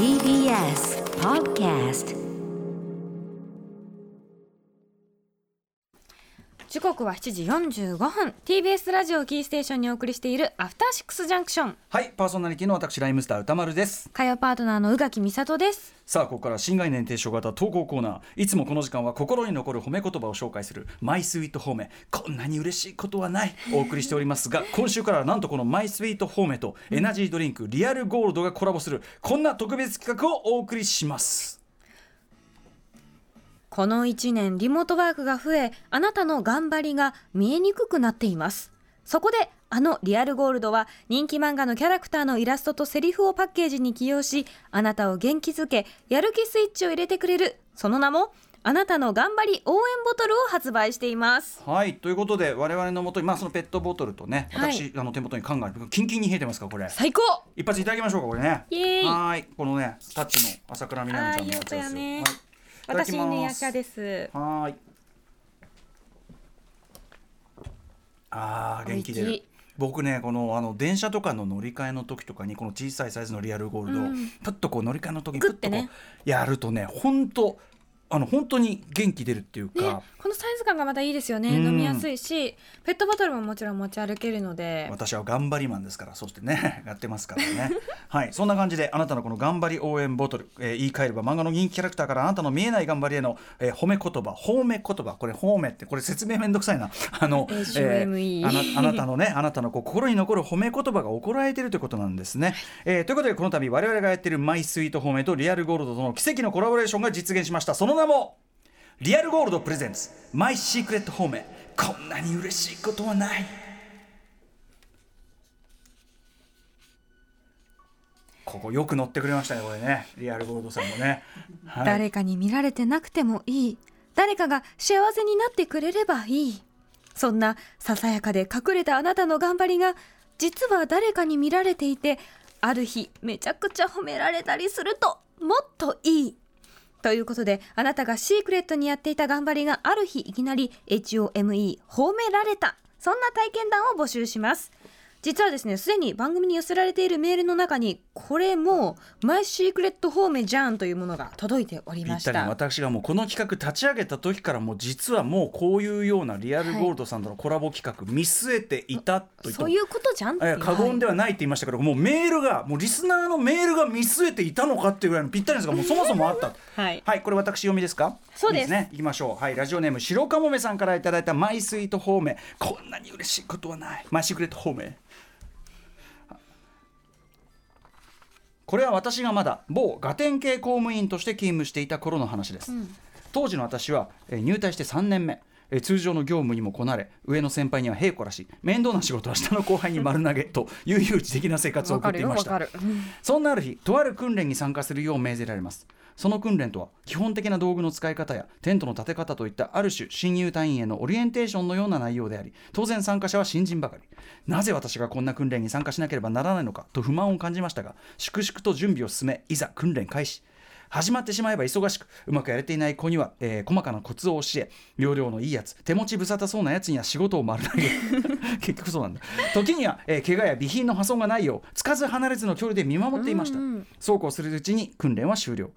TBS Podcast 時刻は7時45分。TBS ラジオキーステーションにお送りしているアフターシックスジャンクション。はいパーソナリティの私ライムスター歌丸です。火曜パートナーの宇垣美里です。さあここから新概念提唱型投稿コーナー。いつもこの時間は心に残る褒め言葉を紹介するマイスイート褒め。こんなに嬉しいことはない。お送りしておりますが 今週からはなんとこのマイスイート褒めとエナジードリンクリアルゴールドがコラボするこんな特別企画をお送りしますこの1年リモートワークが増えあなたの頑張りが見えにくくなっています。そこであのリアルゴールドは人気漫画のキャラクターのイラストとセリフをパッケージに起用しあなたを元気づけやる気スイッチを入れてくれるその名もあなたの頑張り応援ボトルを発売しています。はい。ということで我々のもとにまあそのペットボトルとねはい私、あの手元に缶があるキンキンに冷えてますかこれ。最高！一発いただきましょうかこれね。はーい。このねタッチの朝倉みなみちゃんのやつですよ私ます。ねやかです。はーい。あー元気出る。美味しい。僕ねこのあの電車とかの乗り換えの時とかにこの小さいサイズのリアルゴールドを、うん。パッとこう乗り換えの時にプッとこうやるとね本当あの本当に元気出るっていうか、ね、このサイズ感がまたいいですよね、うん。飲みやすいしペットボトルももちろん持ち歩けるので。私は頑張りマンですからそしてね やってますからね。はいそんな感じであなたのこの頑張り応援ボトル、えー言い換えれば漫画の人気キャラクターからあなたの見えない頑張りへの、えー褒め言葉褒め言葉。これ褒めってこれ説明めんどくさいな。あの、HOME あなあなたのねあなたのこう心に残る褒め言葉が送られているということなんですね、えーということでこの度我々がやっているマイスイート褒めとリアルゴールドとの奇跡のコラボレーションが実現しました。その名もリアルゴールドプレゼンツマイシークレット褒めこんなに嬉しいことはない。ここよく乗ってくれましたねこれね。リアルゴールドさんもね、はい、誰かに見られてなくてもいい。誰かが幸せになってくれればいい。そんなささやかで隠れたあなたの頑張りが実は誰かに見られていてある日めちゃくちゃ褒められたりするともっといい。ということであなたがシークレットにやっていた頑張りがある日いきなり HOME 褒められた。そんな体験談を募集します。実はですねすでに番組に寄せられているメールの中にこれもマイシークレット褒めじゃんというものが届いておりぴったりました私がもうこの企画立ち上げた時からもう実はもうこういうようなリアルゴールドさんとのコラボ企画見据えていたと言ってもそういうことじゃん過言でははないって言いましたけど、もうメールがもうリスナーのメールが見据えていたのかっていうぐらいのぴったりですがもうそもそもあったい、はい、はい、これ私読みですか？そうですいいね、行きましょう。はい、ラジオネーム白かもめさんからいただいたマイスイート褒め。こんなに嬉しいことはない。マイシークレット褒め。これは私がまだ某ガテン系公務員として勤務していた頃の話です。当時の私は、えー入隊して3年目。えー通常の業務にもこなれ上の先輩にはへいこらし面倒な仕事は下の後輩に丸投げと悠々自適な生活を送っていました。そんなある日とある訓練に参加するよう命ぜられます。その訓練とは基本的な道具の使い方やテントの立て方といったある種新入隊員へのオリエンテーションのような内容であり当然参加者は新人ばかり。なぜ私がこんな訓練に参加しなければならないのかと不満を感じましたが粛々と準備を進めいざ訓練開始始まってしまえば忙しくうまくやれていない子には、えー細かなコツを教え容量のいいやつ手持ち無沙汰そうなやつには仕事を丸投げ。結局そうなんだ。時には、えー怪我や備品の破損がないようつかず離れずの距離で見守っていました、うんうんそうこうするうちに訓練は終了。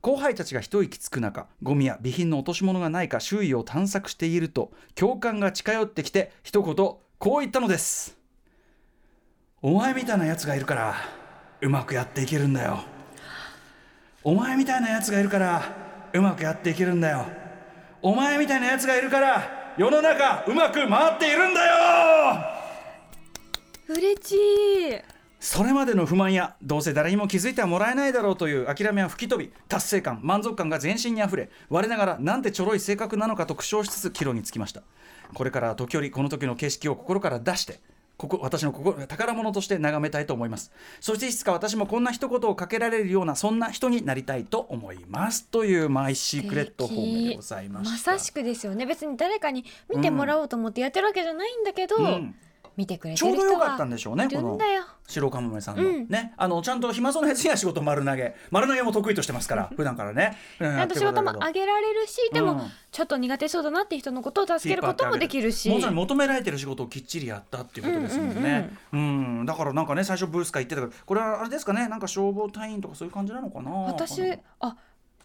後輩たちが一息つく中ゴミや備品の落とし物がないか周囲を探索していると教官が近寄ってきて一言こう言ったのです。お前みたいなやつがいるからうまくやっていけるんだよお前みたいなやつがいるからうまくやっていけるんだよ。お前みたいなやつがいるから世の中うまく回っているんだよ。嬉しい。それまでの不満やどうせ誰にも気づいてはもらえないだろうという諦めは吹き飛び達成感満足感が全身にあふれ我ながらなんてちょろい性格なのかと苦笑しつつ帰路につきました。これから時折この時の景色を心から出してここ私の心宝物として眺めたいと思います。そしていつか私もこんな一言をかけられるようなそんな人になりたいと思います。というマイシークレット方面でございました。まさしくですよね。別に誰かに見てもらおうと思ってやってるわけじゃないんだけど、うん見てくれてちょうる人どよかったんがでしょうねいるんだよ。白かもめさんの、うん。ね。あのちゃんと暇そうなやつには仕事丸投げ。丸投げも得意としてますから普段からね、うんちゃんと仕事もあげられるしでも、うんちょっと苦手そうだなって人のことを助けることもできるし。もちろん求められてる仕事をきっちりやったっていうことですもんね。うんだからなんかね最初ブースカー言ってたけどこれはあれですかね。なんか消防隊員とかそういう感じなのかな。私あ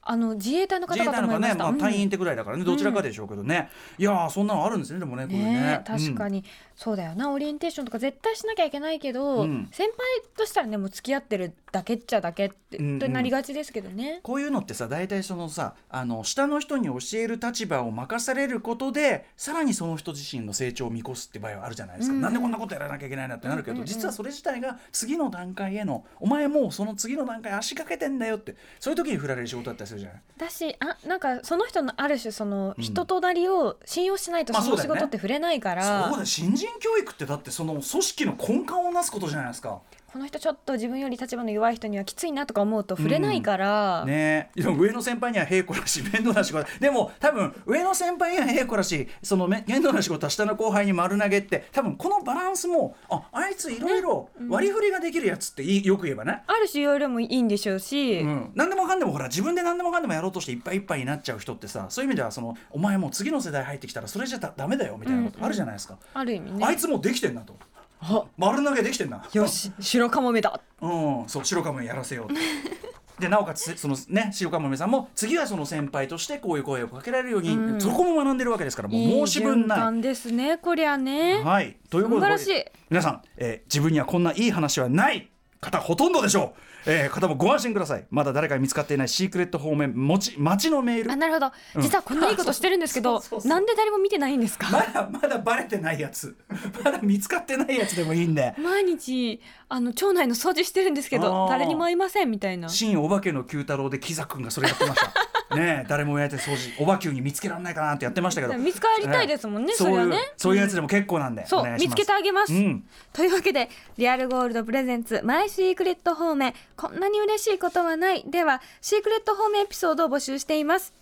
あの自衛隊の方自衛かと思いました、まあ、うん。隊員ってぐらいだからね、どちらかでしょうけどね、いやーそんなのあるんですねでもねこれね。確かに、に、そうだよな。オリエンテーションとか絶対しなきゃいけないけど、うん。先輩としたらねもう付き合ってるだけっちゃだけって、うんうん。となりがちですけどね。こういうのってさ大体そのさあの下の人に教える立場を任されることでさらにその人自身の成長を見越すって場合はあるじゃないですか、うん。なんでこんなことやらなきゃいけないなってなるけど、うんうんうん実はそれ自体が次の段階へのお前もうその次の段階足掛けてんだよってそういう時に振られる仕事だったりするじゃないだしあなんかその人のある種そのうん。人となりを信用しないとその仕まあそうだよね。事って触れないから、そうだよ新人教育ってだってその組織の根幹をなすことじゃないですか。この人ちょっと自分より立場の弱い人にはきついなとか思うと触れないから、ね。えでも上の先輩には平子だし面倒な仕事。でも多分上の先輩には平子だしそのめ面倒な仕事は下の後輩に丸投げって多分このバランスもああいついろいろ割り振りができるやつっていいよく言えばね。ある種容量もいいんでしょうし、うん、何でもかんでもほら自分で何でもかんでもやろうとしていっぱいいっぱいになっちゃう人ってさそういう意味ではそのお前もう次の世代入ってきたらそれじゃだダメだよみたいなことあるじゃないですか、ある意味ね。あいつもうできてんなと。あ丸投げできてんな。よし白カモメだ。うん、そう白カモメやらせようってでなおかつそのね白カモメさんも次はその先輩としてこういう声をかけられるように、うん。そこも学んでるわけですからもういい申し分循ない。環ですねこりゃね、はい、ということで皆さん、えー自分にはこんないい話はない方ほとんどでしょう、えー方もご安心ください。まだ誰かに見つかっていないシークレット方面持ち待ちのメール。あなるほど。うん。実はこんないいことしてるんですけど、なんで誰も見てないんですか？まだまだバレてないやつ。まだ見つかってないやつでもいいんで。毎日あの町内の掃除してるんですけど誰にも会いませんみたいな。新オバケの Q太郎でキザオ君がそれやってましたねえ誰もやって掃除オバQに見つけられないかなってやってましたけど。見つかりたいですもんね、ええそれはね。ういうそういうやつでも結構なんで、そう見つけてあげます、うん。というわけでリアルゴールド presents マイシークレット方面こんなに嬉しいことはない。ではシークレット方面エピソードを募集しています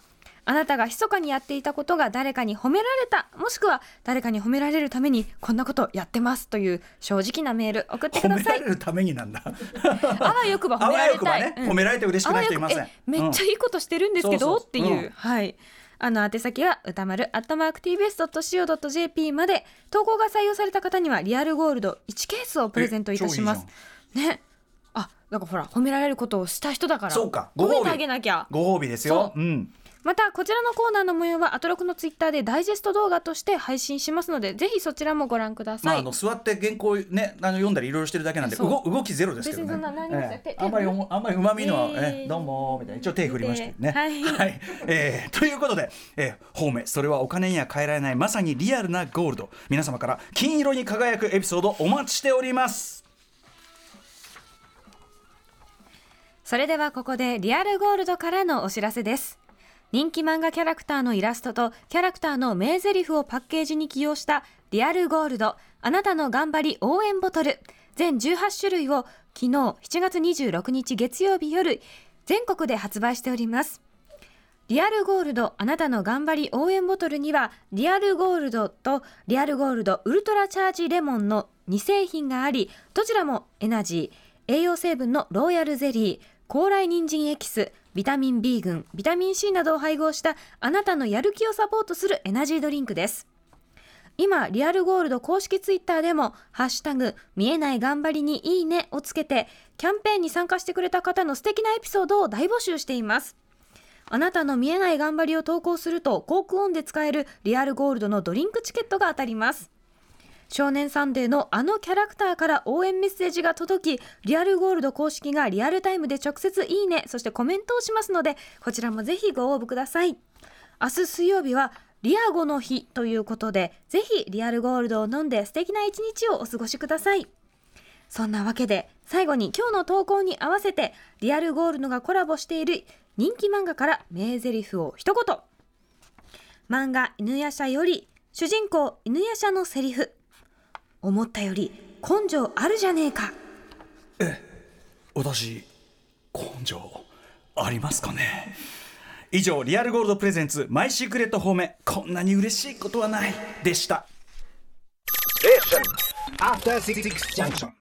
あなたが密かにやっていたことが誰かに褒められたもしくは誰かに褒められるためにこんなことやってますという正直なメール送ってく褒ださい。められるためになんだ。あわよくば褒められたい、褒められて嬉しくない人いません。めっちゃいいことしてるんですけど、っていう、うん。はい。あの宛先は歌丸アットマーク TBS.CO.JP まで。投稿が採用された方にはリアルゴールド1ケースをプレゼントいたします。ね。あなんかほら超褒められることをした人だから。そうか。ご褒美。褒めてあげなきゃ。ご褒美ですよ。そう。うん。またこちらのコーナーの模様はアトロクのツイッターでダイジェスト動画として配信しますのでぜひそちらもご覧くだまさい、ああの座って原稿ねあの読んだりいろいろしてるだけなんで動動きゼロですけどね。ええ。あんまりあんまり旨味のはえー。えどうもみたいな一応手振りましたけどね。はい。えーということで、えー、方面それはお金には変えられないまさにリアルなゴールド。皆様から金色に輝くエピソードお待ちしております。それではここでリアルゴールドからのお知らせです人気漫画キャラクターのイラストとキャラクターの名台詞をパッケージに起用したリアルゴールド。あなたの頑張り応援ボトル。全18種類を昨日7月26日月曜日夜全国で発売しております。リアルゴールドあなたの頑張り応援ボトルにはリアルゴールドとリアルゴールドウルトラチャージレモンの2製品がありどちらもエナジー栄養成分のローヤルゼリー高麗人参エキスビタミン B 群ビタミン C などを配合したあなたのやる気をサポートするエナジードリンクです。今リアルゴールド公式ツイッターでも「ハッシュタグ見えない頑張りにいいね」をつけてキャンペーンに参加してくれた方の素敵なエピソードを大募集しています。あなたの見えない頑張りを投稿すると航空オンで使えるリアルゴールドのドリンクチケットが当たります。少年サンデーのあのキャラクターから応援メッセージが届きリアルゴールド公式がリアルタイムで直接いいねそしてコメントをしますのでこちらもぜひご応募ください。明日水曜日はリアゴの日ということでぜひリアルゴールドを飲んで素敵な一日をお過ごしください。そんなわけで最後に今日の投稿に合わせてリアルゴールドがコラボしている人気漫画から名台詞を一言。漫画犬夜叉より主人公犬夜叉のセリフ。思ったより根性あるじゃねえか。私根性ありますかね？以上リアルゴールド presents マイシークレット方面こんなに嬉しいことはないでした。After Six Junction.